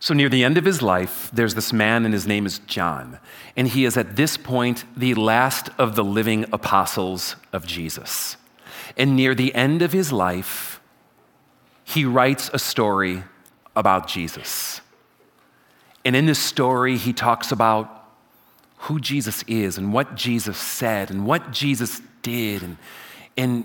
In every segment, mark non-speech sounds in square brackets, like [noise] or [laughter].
So, near the end of his life, there's this man, and his name is John. And he is at this point the last of the living apostles of Jesus. And near the end of his life, he writes a story about Jesus. And in this story, he talks about who Jesus is and what Jesus said and what Jesus did and, and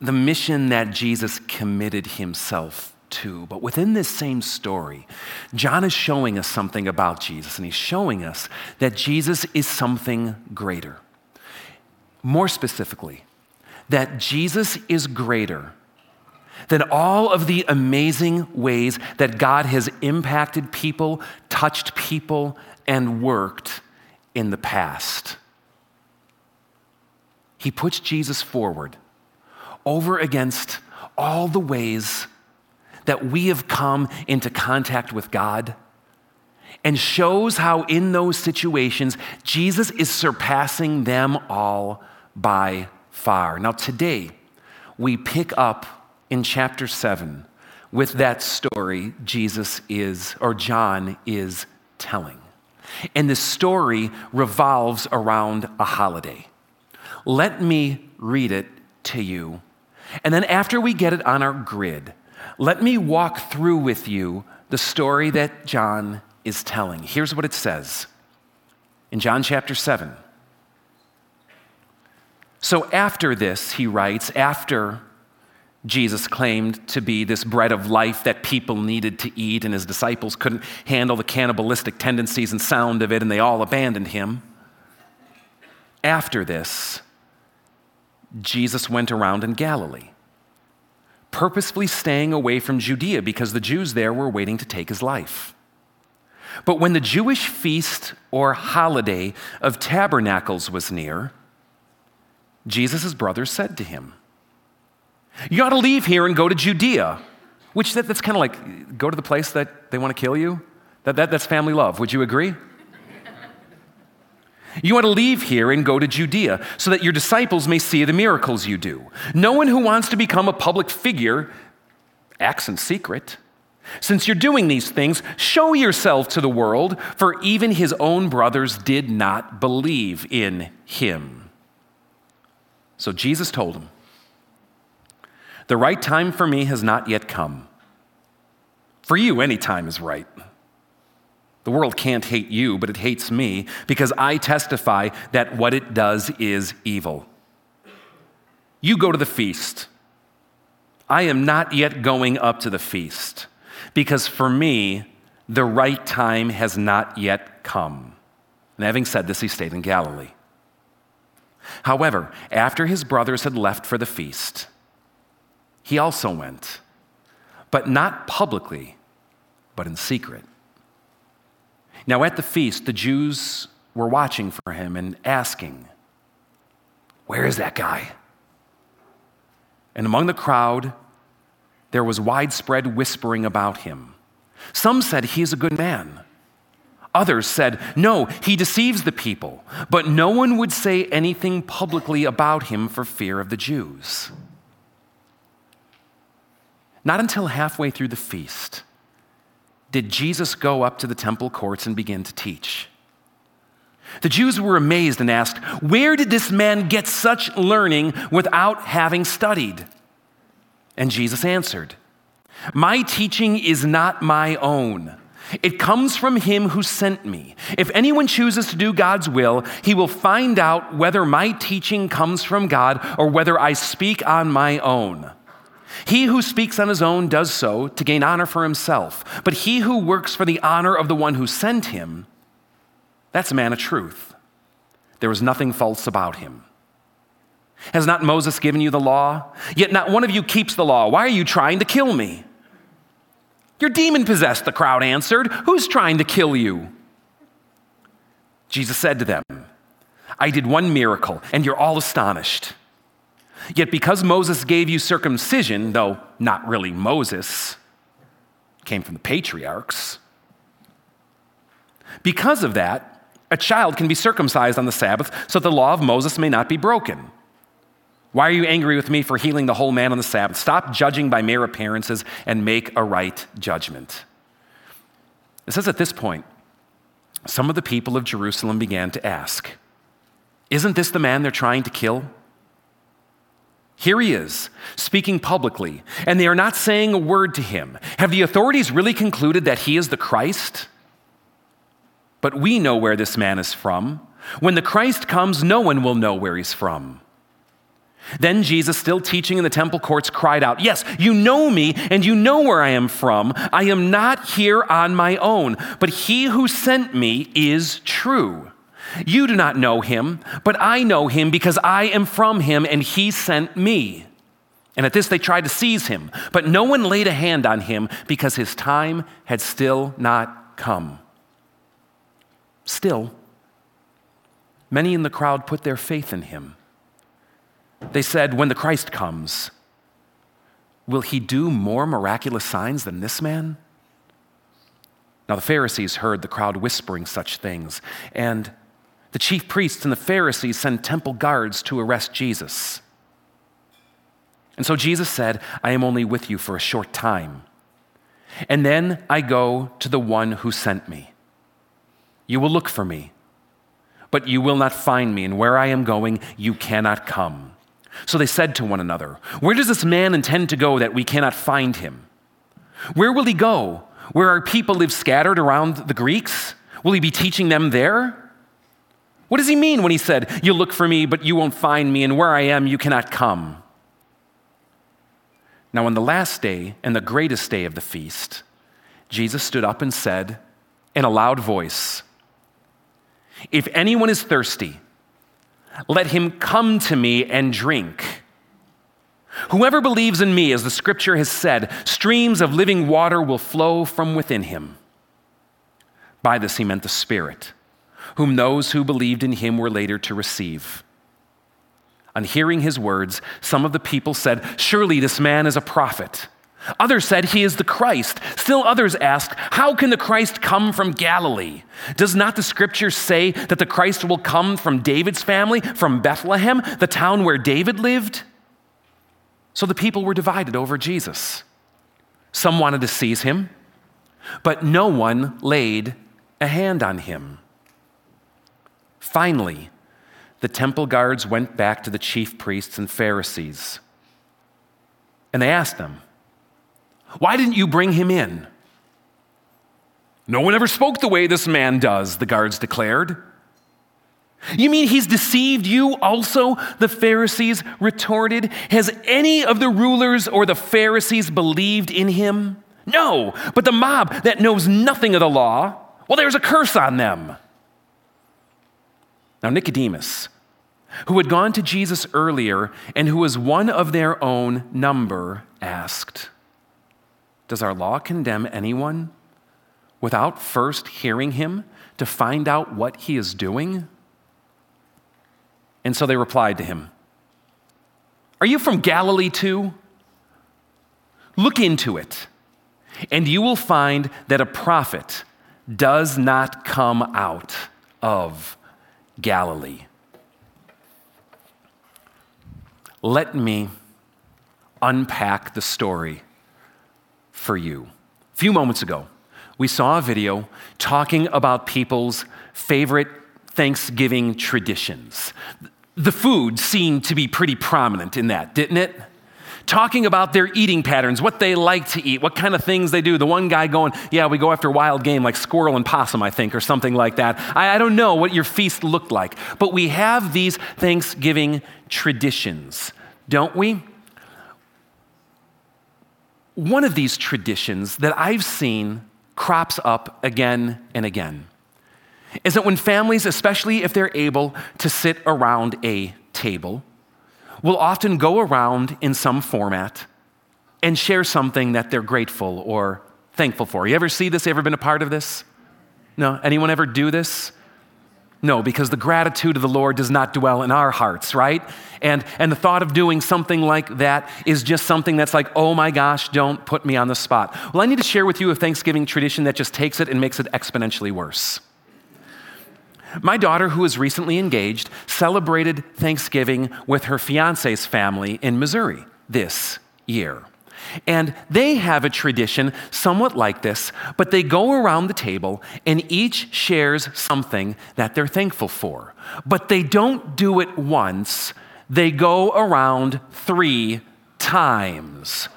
the mission that Jesus committed himself to. But within this same story, John is showing us something about Jesus, and he's showing us that Jesus is something greater. More specifically, that Jesus is greater than all of the amazing ways that God has impacted people, touched people, and worked in the past. He puts Jesus forward over against all the ways that we have come into contact with God and shows how, in those situations, Jesus is surpassing them all by far. Now, today, we pick up in chapter 7 with that story Jesus is, or John is telling. And the story revolves around a holiday. Let me read it to you. And then, after we get it on our grid, let me walk through with you the story that John is telling. Here's what it says in John chapter 7. So, after this, he writes, after Jesus claimed to be this bread of life that people needed to eat, and his disciples couldn't handle the cannibalistic tendencies and sound of it, and they all abandoned him. After this, Jesus went around in Galilee purposefully staying away from Judea because the Jews there were waiting to take his life. But when the Jewish feast or holiday of tabernacles was near, Jesus' brothers said to him, You ought to leave here and go to Judea, which that, that's kind of like go to the place that they want to kill you. That, that, that's family love. Would you agree? You want to leave here and go to Judea so that your disciples may see the miracles you do. No one who wants to become a public figure acts in secret. Since you're doing these things, show yourself to the world, for even his own brothers did not believe in him. So Jesus told him, The right time for me has not yet come. For you, any time is right. The world can't hate you, but it hates me because I testify that what it does is evil. You go to the feast. I am not yet going up to the feast because for me, the right time has not yet come. And having said this, he stayed in Galilee. However, after his brothers had left for the feast, he also went, but not publicly, but in secret. Now, at the feast, the Jews were watching for him and asking, Where is that guy? And among the crowd, there was widespread whispering about him. Some said, He is a good man. Others said, No, he deceives the people. But no one would say anything publicly about him for fear of the Jews. Not until halfway through the feast did Jesus go up to the temple courts and begin to teach. The Jews were amazed and asked, Where did this man get such learning without having studied? And Jesus answered, My teaching is not my own. It comes from him who sent me. If anyone chooses to do God's will, he will find out whether my teaching comes from God or whether I speak on my own. He who speaks on his own does so to gain honor for himself, but he who works for the honor of the one who sent him, that's a man of truth. There is nothing false about him. Has not Moses given you the law? Yet not one of you keeps the law. Why are you trying to kill me? You're demon possessed, the crowd answered. Who's trying to kill you? Jesus said to them, I did one miracle, and you're all astonished. Yet because Moses gave you circumcision, though not really Moses, came from the patriarchs, because of that, a child can be circumcised on the Sabbath so the law of Moses may not be broken. Why are you angry with me for healing the whole man on the Sabbath? Stop judging by mere appearances and make a right judgment. It says at this point, some of the people of Jerusalem began to ask, Isn't this the man they're trying to kill? Here he is, speaking publicly, and they are not saying a word to him. Have the authorities really concluded that he is the Christ? But we know where this man is from. When the Christ comes, no one will know where he's from. Then Jesus, still teaching in the temple courts, cried out, Yes, you know me, and you know where I am from. I am not here on my own, but he who sent me is true. You do not know him, but I know him because I am from him, and he sent me. And at this they tried to seize him, but no one laid a hand on him because his time had still not come. Still, many in the crowd put their faith in him. They said, When the Christ comes, will he do more miraculous signs than this man? Now the Pharisees heard the crowd whispering such things, and the chief priests and the Pharisees send temple guards to arrest Jesus. And so Jesus said, I am only with you for a short time. And then I go to the one who sent me. You will look for me, but you will not find me, and where I am going, you cannot come. So they said to one another, Where does this man intend to go that we cannot find him? Where will he go? Where our people live scattered around the Greeks? Will he be teaching them there? What does he mean when he said, You'll look for me, but you won't find me, and where I am, you cannot come? Now, on the last day and the greatest day of the feast, Jesus stood up and said in a loud voice, if anyone is thirsty, let him come to me and drink. Whoever believes in me, as the scripture has said, streams of living water will flow from within him. By this he meant the Spirit, whom those who believed in him were later to receive. On hearing his words, some of the people said, Surely this man is a prophet. Others said he is the Christ. Still others asked, How can the Christ come from Galilee? Does not the scripture say that the Christ will come from David's family, from Bethlehem, the town where David lived? So the people were divided over Jesus. Some wanted to seize him, but no one laid a hand on him. Finally, the temple guards went back to the chief priests and Pharisees, and they asked them, why didn't you bring him in? No one ever spoke the way this man does, the guards declared. You mean he's deceived you also? The Pharisees retorted. Has any of the rulers or the Pharisees believed in him? No, but the mob that knows nothing of the law, well, there's a curse on them. Now, Nicodemus, who had gone to Jesus earlier and who was one of their own number, asked, does our law condemn anyone without first hearing him to find out what he is doing? And so they replied to him Are you from Galilee too? Look into it, and you will find that a prophet does not come out of Galilee. Let me unpack the story for you. A few moments ago, we saw a video talking about people's favorite Thanksgiving traditions. The food seemed to be pretty prominent in that, didn't it? Talking about their eating patterns, what they like to eat, what kind of things they do. The one guy going, Yeah, we go after wild game like squirrel and possum, I think, or something like that. I, I don't know what your feast looked like, but we have these Thanksgiving traditions, don't we? one of these traditions that I've seen crops up again and again is that when families, especially if they're able to sit around a table, will often go around in some format and share something that they're grateful or thankful for. You ever see this? Ever been a part of this? No? Anyone ever do this? No, because the gratitude of the Lord does not dwell in our hearts, right? And, and the thought of doing something like that is just something that's like, oh my gosh, don't put me on the spot. Well, I need to share with you a Thanksgiving tradition that just takes it and makes it exponentially worse. My daughter, who was recently engaged, celebrated Thanksgiving with her fiance's family in Missouri this year. And they have a tradition somewhat like this, but they go around the table and each shares something that they're thankful for. But they don't do it once, they go around three times.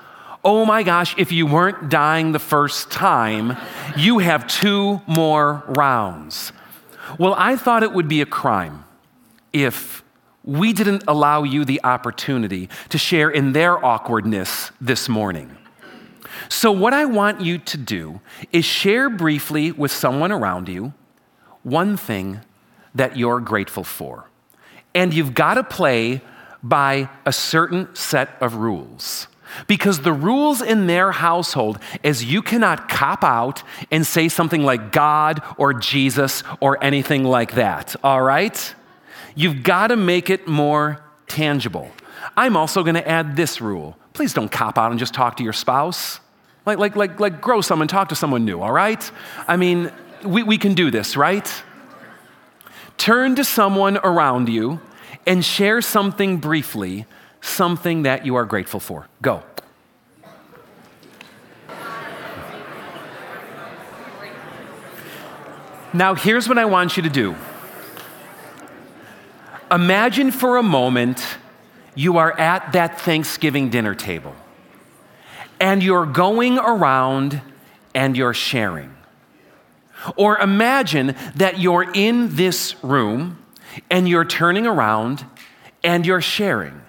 Oh my gosh, if you weren't dying the first time, you have two more rounds. Well, I thought it would be a crime if we didn't allow you the opportunity to share in their awkwardness this morning. So, what I want you to do is share briefly with someone around you one thing that you're grateful for. And you've got to play by a certain set of rules. Because the rules in their household is you cannot cop out and say something like God or Jesus or anything like that, all right? You've got to make it more tangible. I'm also going to add this rule. Please don't cop out and just talk to your spouse. Like, like, like, like grow someone, talk to someone new, all right? I mean, we, we can do this, right? Turn to someone around you and share something briefly, something that you are grateful for. Go. Now, here's what I want you to do. Imagine for a moment you are at that Thanksgiving dinner table and you're going around and you're sharing. Or imagine that you're in this room and you're turning around and you're sharing.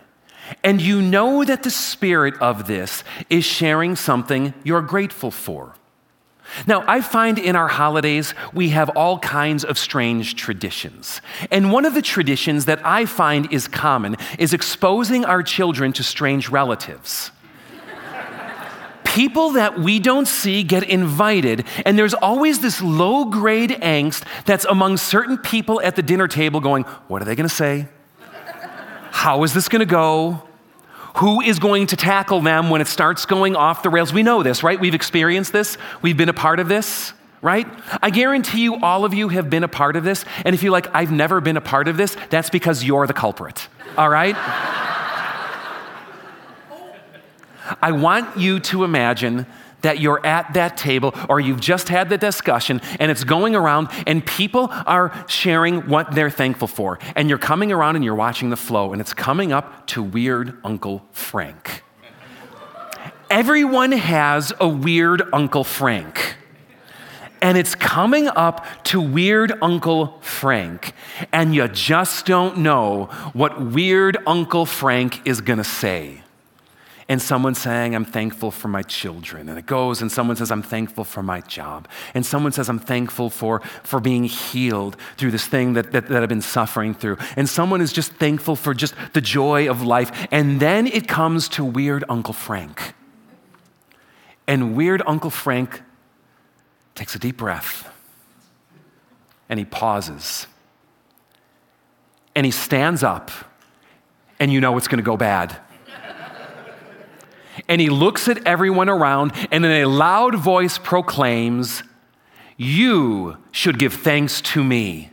And you know that the spirit of this is sharing something you're grateful for. Now, I find in our holidays we have all kinds of strange traditions. And one of the traditions that I find is common is exposing our children to strange relatives. People that we don't see get invited, and there's always this low grade angst that's among certain people at the dinner table going, What are they gonna say? How is this gonna go? Who is going to tackle them when it starts going off the rails? We know this, right? We've experienced this, we've been a part of this right? I guarantee you, all of you have been a part of this. And if you're like, I've never been a part of this, that's because you're the culprit, all right? [laughs] I want you to imagine that you're at that table or you've just had the discussion and it's going around and people are sharing what they're thankful for. And you're coming around and you're watching the flow and it's coming up to weird Uncle Frank. Everyone has a weird Uncle Frank. And it's coming up to weird Uncle Frank, and you just don't know what weird Uncle Frank is gonna say and someone saying, I'm thankful for my children. And it goes, and someone says, I'm thankful for my job. And someone says, I'm thankful for, for being healed through this thing that, that, that I've been suffering through. And someone is just thankful for just the joy of life. And then it comes to weird Uncle Frank. And weird Uncle Frank takes a deep breath and he pauses. And he stands up, and you know it's going to go bad and he looks at everyone around and in a loud voice proclaims, You should give thanks to me.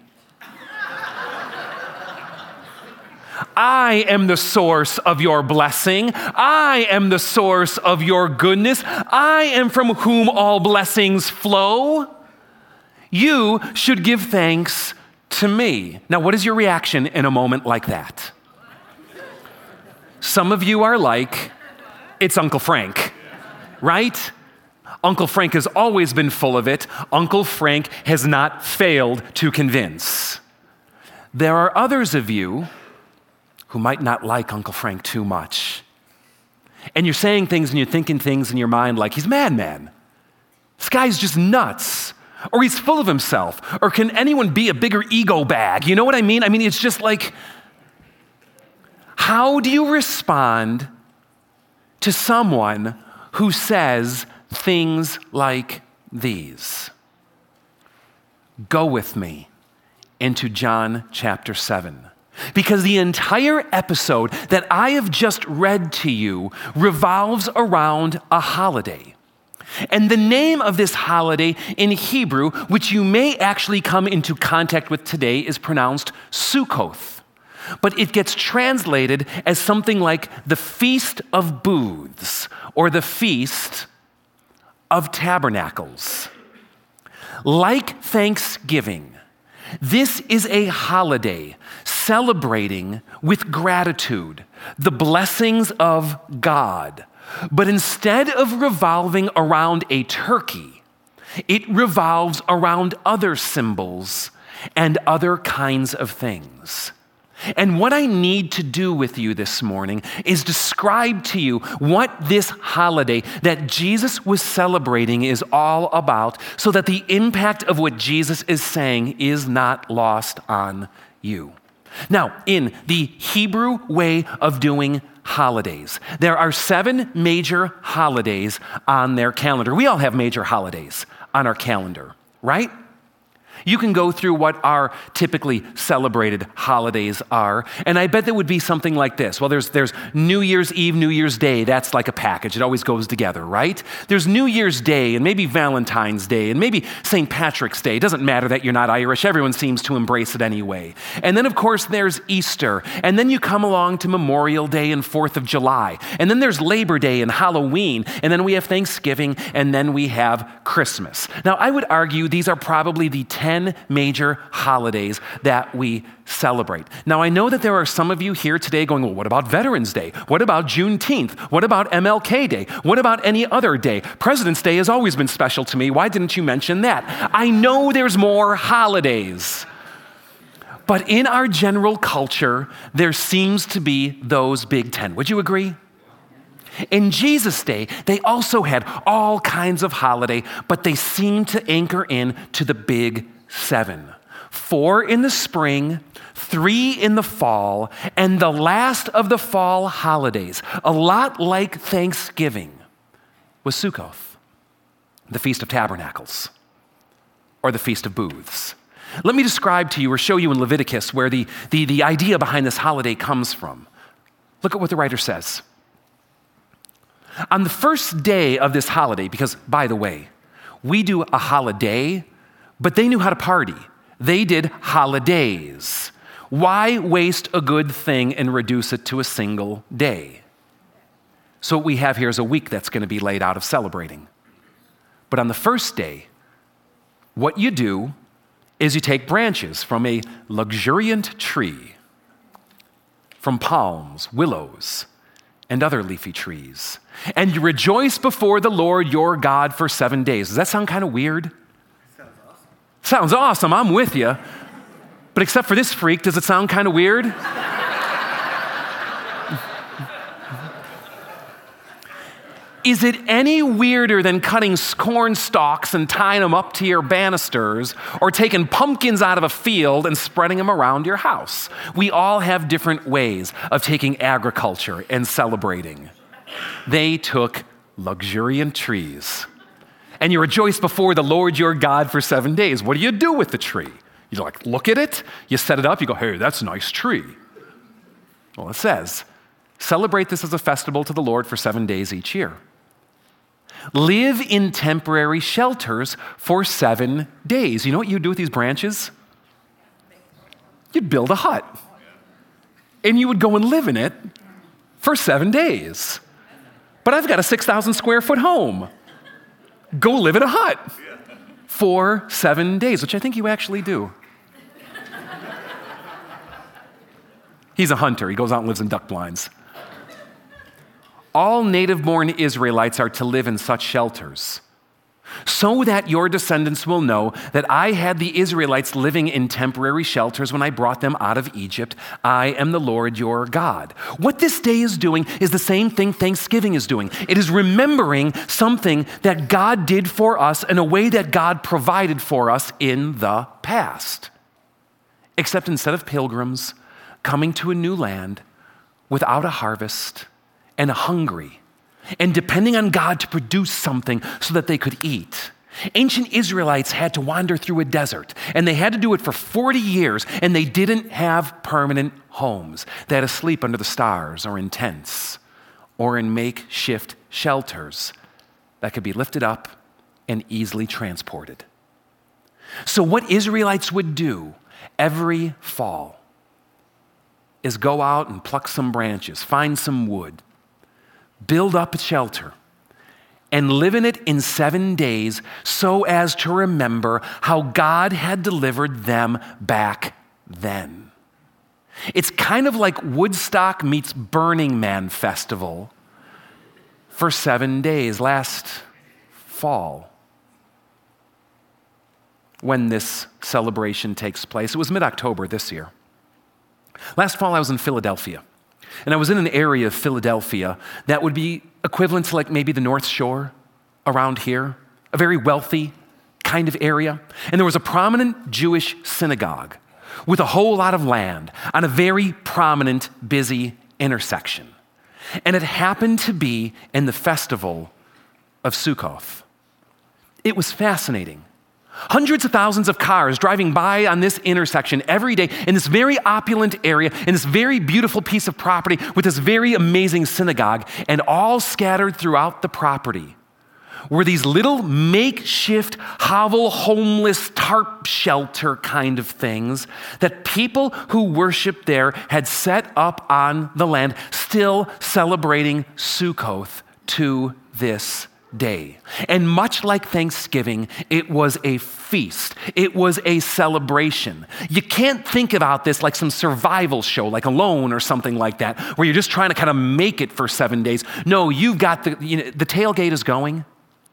I am the source of your blessing. I am the source of your goodness. I am from whom all blessings flow. You should give thanks to me. Now, what is your reaction in a moment like that? Some of you are like, it's Uncle Frank, right? Uncle Frank has always been full of it. Uncle Frank has not failed to convince. There are others of you who might not like Uncle Frank too much. And you're saying things and you're thinking things in your mind like, he's madman. This guy's just nuts. Or he's full of himself. Or can anyone be a bigger ego bag? You know what I mean? I mean, it's just like, how do you respond to someone who says things like these. Go with me into John chapter 7. Because the entire episode that I have just read to you revolves around a holiday. And the name of this holiday in Hebrew, which you may actually come into contact with today, is pronounced Sukkoth. But it gets translated as something like the Feast of Booths or the Feast of Tabernacles. Like Thanksgiving, this is a holiday celebrating with gratitude the blessings of God. But instead of revolving around a turkey, it revolves around other symbols and other kinds of things. And what I need to do with you this morning is describe to you what this holiday that Jesus was celebrating is all about so that the impact of what Jesus is saying is not lost on you. Now, in the Hebrew way of doing holidays, there are seven major holidays on their calendar. We all have major holidays on our calendar, right? You can go through what our typically celebrated holidays are, and I bet that would be something like this. Well, there's, there's New Year's Eve, New Year's Day. That's like a package, it always goes together, right? There's New Year's Day, and maybe Valentine's Day, and maybe St. Patrick's Day. It doesn't matter that you're not Irish, everyone seems to embrace it anyway. And then, of course, there's Easter, and then you come along to Memorial Day and 4th of July, and then there's Labor Day and Halloween, and then we have Thanksgiving, and then we have Christmas. Now, I would argue these are probably the 10 10 major holidays that we celebrate. Now, I know that there are some of you here today going, well, what about Veterans Day? What about Juneteenth? What about MLK Day? What about any other day? President's Day has always been special to me. Why didn't you mention that? I know there's more holidays. But in our general culture, there seems to be those big 10. Would you agree? In Jesus' day, they also had all kinds of holiday, but they seemed to anchor in to the big seven four in the spring, three in the fall, and the last of the fall holidays, a lot like Thanksgiving, was Sukkoth, the Feast of Tabernacles, or the Feast of Booths. Let me describe to you or show you in Leviticus where the, the, the idea behind this holiday comes from. Look at what the writer says. On the first day of this holiday, because by the way, we do a holiday, but they knew how to party. They did holidays. Why waste a good thing and reduce it to a single day? So, what we have here is a week that's going to be laid out of celebrating. But on the first day, what you do is you take branches from a luxuriant tree, from palms, willows, and other leafy trees. And you rejoice before the Lord your God for seven days. Does that sound kind of weird? Sounds awesome. I'm with you. But except for this freak, does it sound kind of weird? Is it any weirder than cutting corn stalks and tying them up to your banisters or taking pumpkins out of a field and spreading them around your house? We all have different ways of taking agriculture and celebrating. They took luxuriant trees. And you rejoice before the Lord your God for seven days. What do you do with the tree? You like look at it, you set it up, you go, hey, that's a nice tree. Well, it says, celebrate this as a festival to the Lord for seven days each year. Live in temporary shelters for seven days. You know what you'd do with these branches? You'd build a hut. And you would go and live in it for seven days. But I've got a 6,000 square foot home. Go live in a hut for seven days, which I think you actually do. He's a hunter. He goes out and lives in duck blinds. All native born Israelites are to live in such shelters so that your descendants will know that I had the Israelites living in temporary shelters when I brought them out of Egypt. I am the Lord your God. What this day is doing is the same thing Thanksgiving is doing. It is remembering something that God did for us in a way that God provided for us in the past. Except instead of pilgrims coming to a new land without a harvest, and hungry and depending on God to produce something so that they could eat. Ancient Israelites had to wander through a desert, and they had to do it for 40 years, and they didn't have permanent homes. They had to sleep under the stars or in tents or in makeshift shelters that could be lifted up and easily transported. So, what Israelites would do every fall is go out and pluck some branches, find some wood, build up a shelter, and live in it in seven days so as to remember how God had delivered them back then. It's kind of like Woodstock meets Burning Man Festival for seven days last fall when this celebration takes place. It was mid October this year. Last fall, I was in Philadelphia. And I was in an area of Philadelphia that would be equivalent to like maybe the North Shore around here, a very wealthy kind of area. And there was a prominent Jewish synagogue with a whole lot of land on a very prominent, busy intersection. And it happened to be in the festival of Sukkoth. It was fascinating Hundreds of thousands of cars driving by on this intersection every day in this very opulent area, in this very beautiful piece of property with this very amazing synagogue, and all scattered throughout the property were these little makeshift hovel, homeless tarp shelter kind of things that people who worshiped there had set up on the land, still celebrating Sukkoth to this day. And much like Thanksgiving, it was a feast, it was a celebration. You can't think about this like some survival show, like Alone or something like that, where you're just trying to kind of make it for seven days. No, you've got the, you know, the tailgate is going.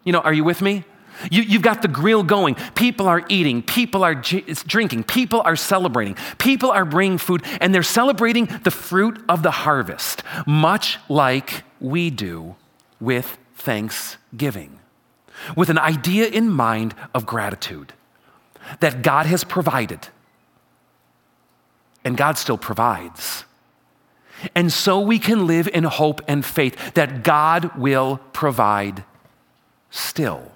You know, are you with me? You, have got the grill going. People are eating. People are drinking. People are celebrating. People are bringing food, and they're celebrating the fruit of the harvest, much like we do with thanksgiving, with an idea in mind of gratitude that God has provided, and God still provides. And so we can live in hope and faith that God will provide still.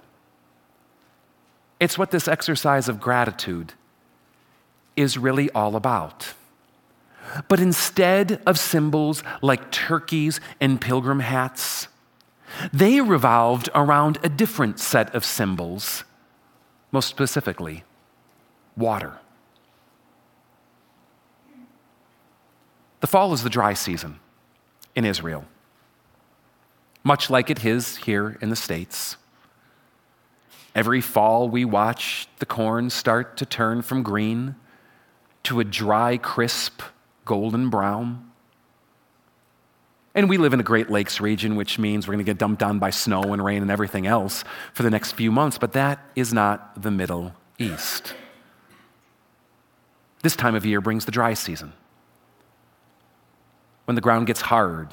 It's what this exercise of gratitude is really all about. But instead of symbols like turkeys and pilgrim hats, they revolved around a different set of symbols, most specifically, water. The fall is the dry season in Israel, much like it is here in the States. Every fall, we watch the corn start to turn from green to a dry, crisp, golden brown. And we live in a Great Lakes region, which means we're going to get dumped on by snow and rain and everything else for the next few months, but that is not the Middle East. This time of year brings the dry season when the ground gets hard,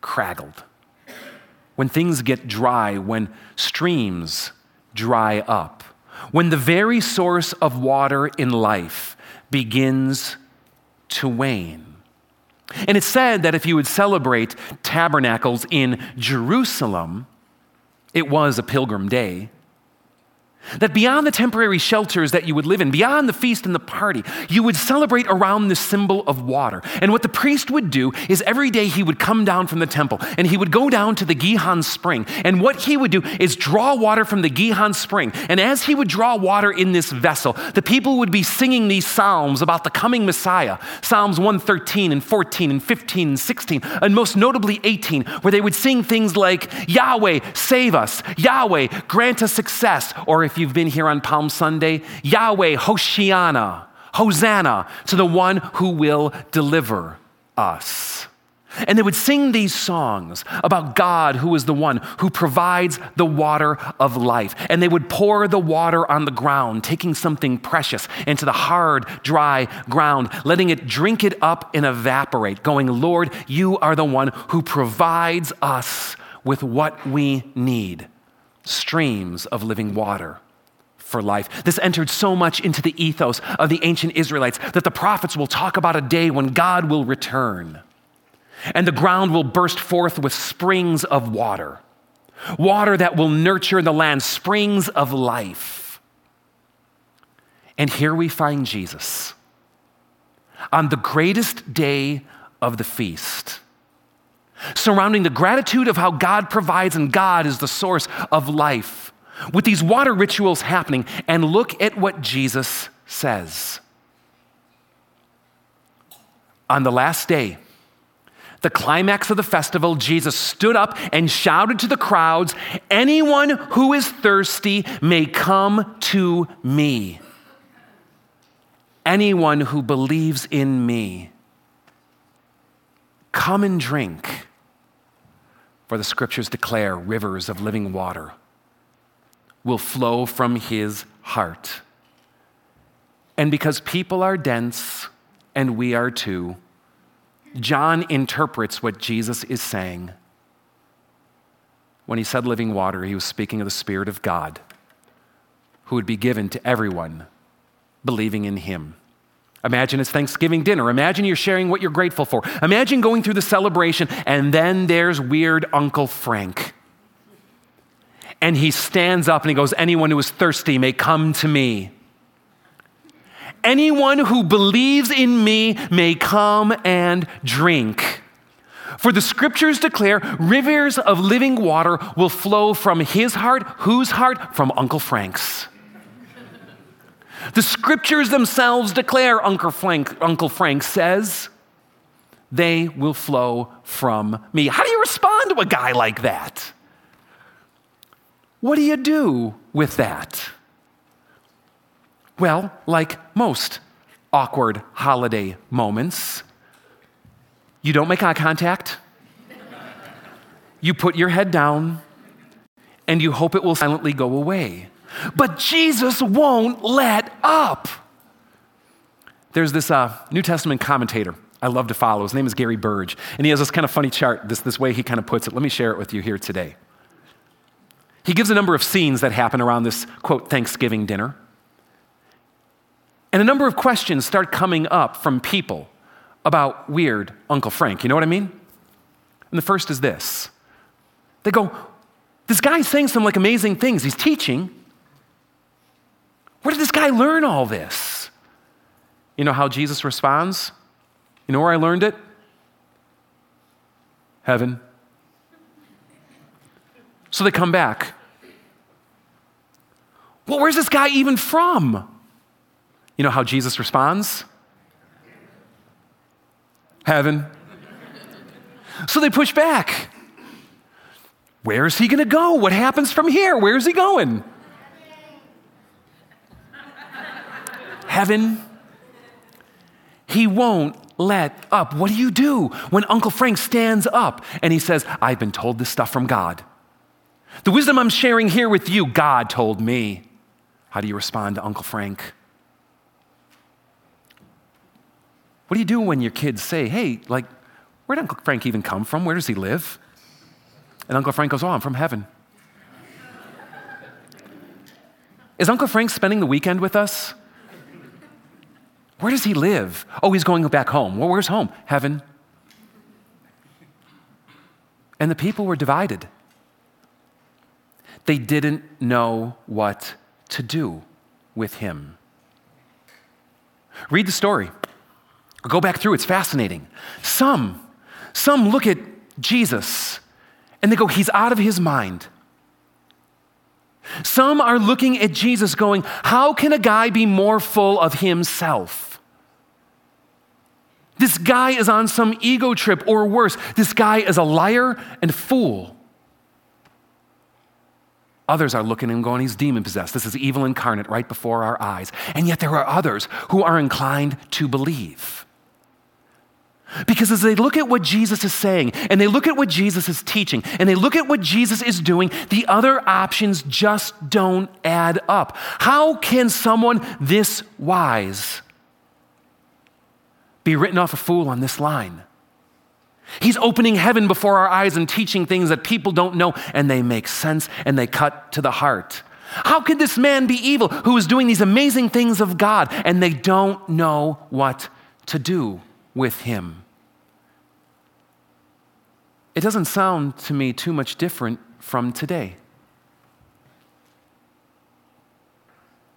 craggled, when things get dry, when streams dry up, when the very source of water in life begins to wane. And it's said that if you would celebrate tabernacles in Jerusalem, it was a pilgrim day. That beyond the temporary shelters that you would live in, beyond the feast and the party, you would celebrate around the symbol of water. And what the priest would do is every day he would come down from the temple and he would go down to the Gihon spring. And what he would do is draw water from the Gihon spring. And as he would draw water in this vessel, the people would be singing these psalms about the coming Messiah Psalms 113 and 14 and 15 and 16, and most notably 18, where they would sing things like, Yahweh, save us, Yahweh, grant us success, or if if you've been here on Palm Sunday, Yahweh, Hoshiana, Hosanna to the one who will deliver us. And they would sing these songs about God, who is the one who provides the water of life. And they would pour the water on the ground, taking something precious into the hard, dry ground, letting it drink it up and evaporate, going, Lord, you are the one who provides us with what we need streams of living water for life. This entered so much into the ethos of the ancient Israelites that the prophets will talk about a day when God will return and the ground will burst forth with springs of water, water that will nurture the land, springs of life. And here we find Jesus on the greatest day of the feast surrounding the gratitude of how God provides and God is the source of life. With these water rituals happening, and look at what Jesus says on the last day, the climax of the festival, Jesus stood up and shouted to the crowds, Anyone who is thirsty may come to me. Anyone who believes in me, come and drink. For the scriptures declare rivers of living water will flow from his heart. And because people are dense, and we are too, John interprets what Jesus is saying. When he said living water, he was speaking of the Spirit of God who would be given to everyone believing in him. Imagine it's Thanksgiving dinner. Imagine you're sharing what you're grateful for. Imagine going through the celebration, and then there's weird Uncle Frank. And he stands up and he goes, Anyone who is thirsty may come to me. Anyone who believes in me may come and drink. For the scriptures declare rivers of living water will flow from his heart. Whose heart? From Uncle Frank's. the scriptures themselves declare, Uncle Frank, Uncle Frank says, they will flow from me. How do you respond to a guy like that? What do you do with that? Well, like most awkward holiday moments, you don't make eye contact. You put your head down and you hope it will silently go away. But Jesus won't let up. There's this uh, New Testament commentator I love to follow. His name is Gary Burge. And he has this kind of funny chart, this, this way he kind of puts it. Let me share it with you here today. He gives a number of scenes that happen around this, quote, Thanksgiving dinner. And a number of questions start coming up from people about weird Uncle Frank. You know what I mean? And the first is this they go, This guy's saying some like amazing things. He's teaching. Where did this guy learn all this? You know how Jesus responds? You know where I learned it? Heaven. So they come back. Well, where's this guy even from? You know how Jesus responds? Heaven. So they push back. Where is he going to go? What happens from here? Where is he going? Heaven. He won't let up. What do you do when Uncle Frank stands up and he says, I've been told this stuff from God? The wisdom I'm sharing here with you, God told me. How do you respond to Uncle Frank? What do you do when your kids say, hey, like, where did Uncle Frank even come from? Where does he live? And Uncle Frank goes, oh, I'm from heaven. Is Uncle Frank spending the weekend with us? Where does he live? Oh, he's going back home. Well, where's home? Heaven. And the people were divided. They didn't know what to do with him. Read the story. Go back through, it's fascinating. Some, some look at Jesus and they go, He's out of his mind. Some are looking at Jesus going, How can a guy be more full of himself? This guy is on some ego trip, or worse, this guy is a liar and fool. Others are looking and going, he's demon possessed. This is evil incarnate right before our eyes. And yet there are others who are inclined to believe. Because as they look at what Jesus is saying, and they look at what Jesus is teaching, and they look at what Jesus is doing, the other options just don't add up. How can someone this wise be written off a fool on this line? He's opening heaven before our eyes and teaching things that people don't know, and they make sense and they cut to the heart. How could this man be evil who is doing these amazing things of God and they don't know what to do with him? It doesn't sound to me too much different from today.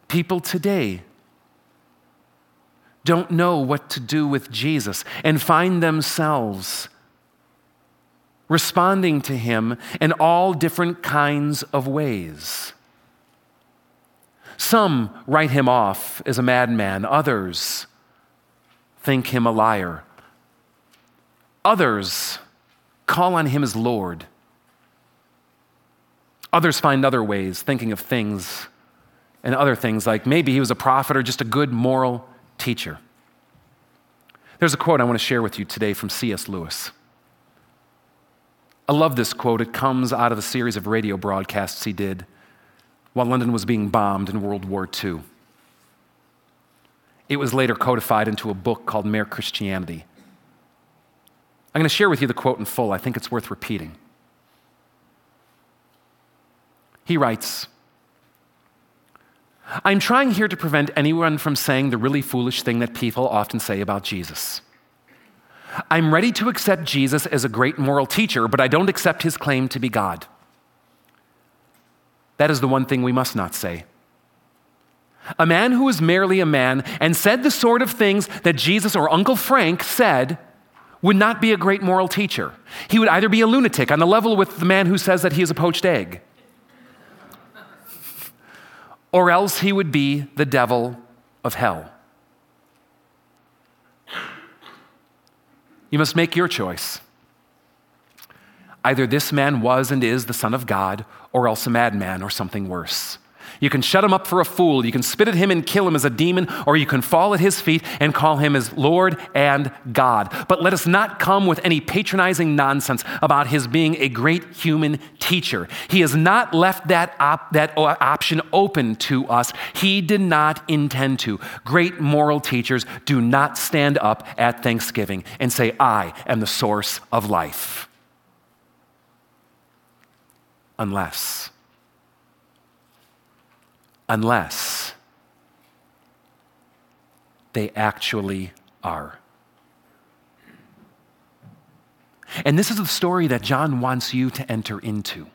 People today don't know what to do with Jesus and find themselves responding to him in all different kinds of ways. Some write him off as a madman, others think him a liar, Others call on him as Lord. Others find other ways, thinking of things and other things like maybe he was a prophet or just a good moral teacher. There's a quote I want to share with you today from C.S. Lewis. I love this quote. It comes out of a series of radio broadcasts he did while London was being bombed in World War II. It was later codified into a book called Mere Christianity. I'm going to share with you the quote in full. I think it's worth repeating. He writes I'm trying here to prevent anyone from saying the really foolish thing that people often say about Jesus. I'm ready to accept Jesus as a great moral teacher, but I don't accept his claim to be God. That is the one thing we must not say. A man who was merely a man and said the sort of things that Jesus or Uncle Frank said would not be a great moral teacher. He would either be a lunatic on the level with the man who says that he is a poached egg, or else he would be the devil of hell. You must make your choice. Either this man was and is the Son of God, or else a madman or something worse. You can shut him up for a fool. You can spit at him and kill him as a demon, or you can fall at his feet and call him as Lord and God. But let us not come with any patronizing nonsense about his being a great human teacher. He has not left that, op- that option open to us. He did not intend to. Great moral teachers do not stand up at Thanksgiving and say, I am the source of life. Unless unless they actually are. And this is the story that John wants you to enter into.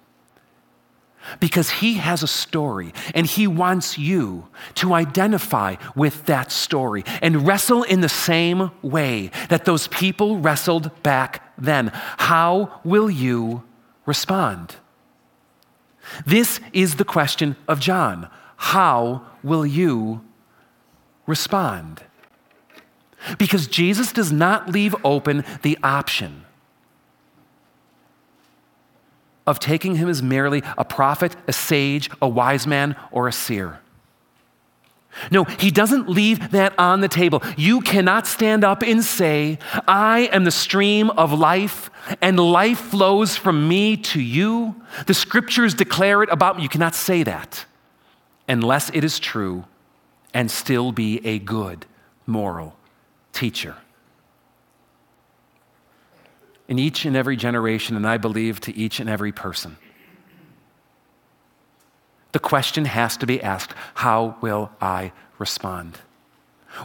Because he has a story and he wants you to identify with that story and wrestle in the same way that those people wrestled back then. How will you respond? This is the question of John how will you respond? Because Jesus does not leave open the option of taking him as merely a prophet, a sage, a wise man, or a seer. No, he doesn't leave that on the table. You cannot stand up and say, I am the stream of life, and life flows from me to you. The scriptures declare it about me. You cannot say that unless it is true and still be a good moral teacher. In each and every generation, and I believe to each and every person, the question has to be asked how will I respond?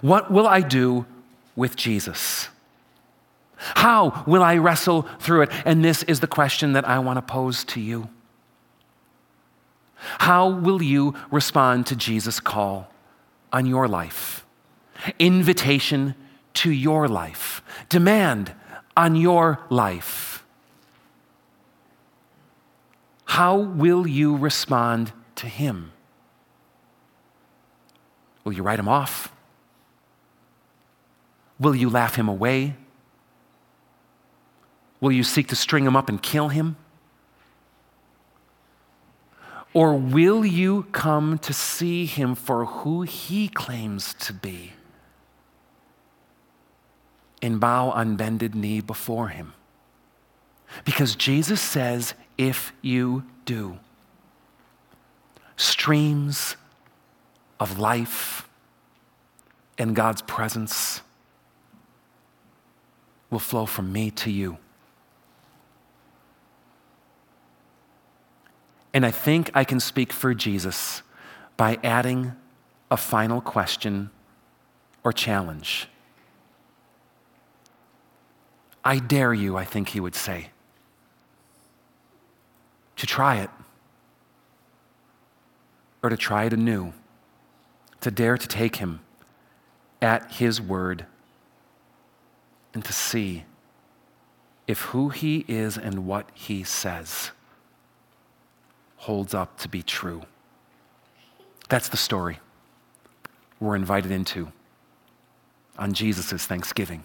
What will I do with Jesus? How will I wrestle through it? And this is the question that I want to pose to you. How will you respond to Jesus' call on your life? Invitation to your life, demand on your life. How will you respond to Him? Will you write Him off? Will you laugh Him away? Will you seek to string Him up and kill Him? Or will you come to see him for who he claims to be and bow on bended knee before him? Because Jesus says, if you do, streams of life and God's presence will flow from me to you. And I think I can speak for Jesus by adding a final question or challenge. I dare you, I think he would say, to try it or to try it anew, to dare to take him at his word and to see if who he is and what he says holds up to be true. That's the story we're invited into on Jesus' Thanksgiving.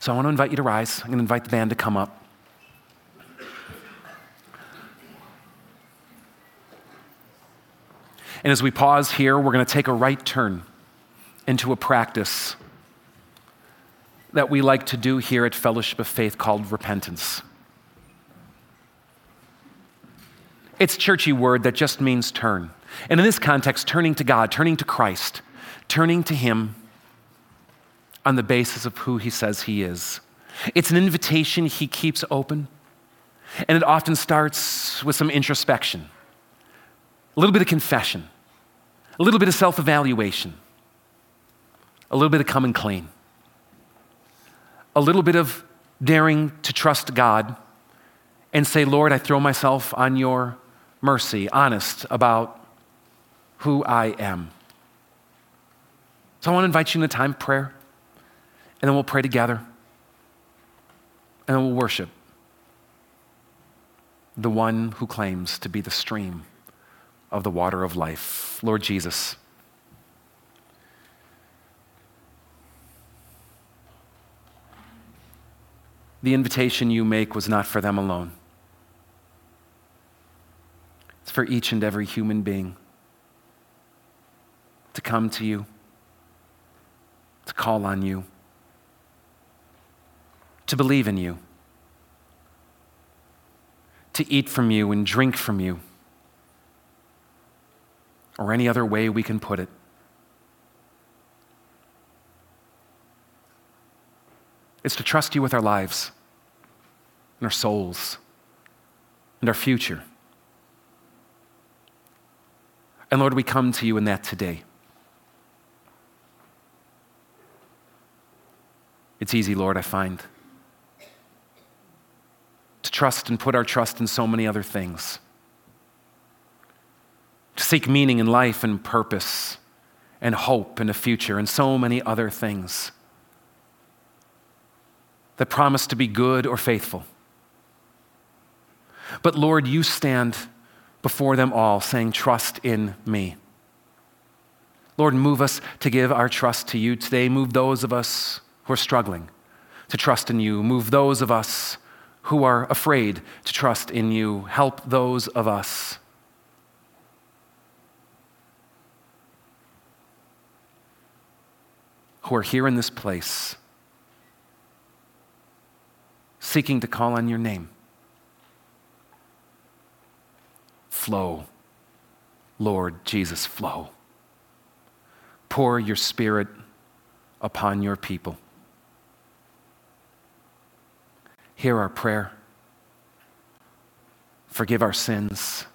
So I want to invite you to rise. I'm going to invite the band to come up. And as we pause here, we're going to take a right turn into a practice that we like to do here at Fellowship of Faith called repentance. It's churchy word that just means turn. And in this context, turning to God, turning to Christ, turning to Him on the basis of who He says He is. It's an invitation He keeps open, and it often starts with some introspection, a little bit of confession, a little bit of self evaluation, a little bit of coming clean, a little bit of daring to trust God and say, Lord, I throw myself on your mercy, honest about who I am. So I want to invite you in a time of prayer, and then we'll pray together, and then we'll worship the one who claims to be the stream of the water of life. Lord Jesus. The invitation you make was not for them alone. For each and every human being to come to you, to call on you, to believe in you, to eat from you and drink from you or any other way we can put it. It's to trust you with our lives and our souls and our future. And Lord, we come to you in that today. It's easy, Lord, I find, to trust and put our trust in so many other things to seek meaning in life and purpose and hope and a future and so many other things that promise to be good or faithful. But Lord, you stand before them all saying, Trust in me. Lord, move us to give our trust to you today. Move those of us who are struggling to trust in you. Move those of us who are afraid to trust in you. Help those of us who are here in this place seeking to call on your name. Flow, Lord Jesus, flow. Pour your spirit upon your people. Hear our prayer. Forgive our sins.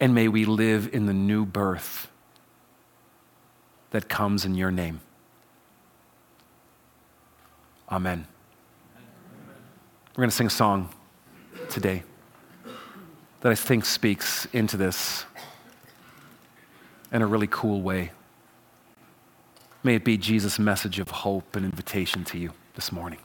And may we live in the new birth that comes in your name. Amen. We're going to sing a song today that I think speaks into this in a really cool way. May it be Jesus' message of hope and invitation to you this morning.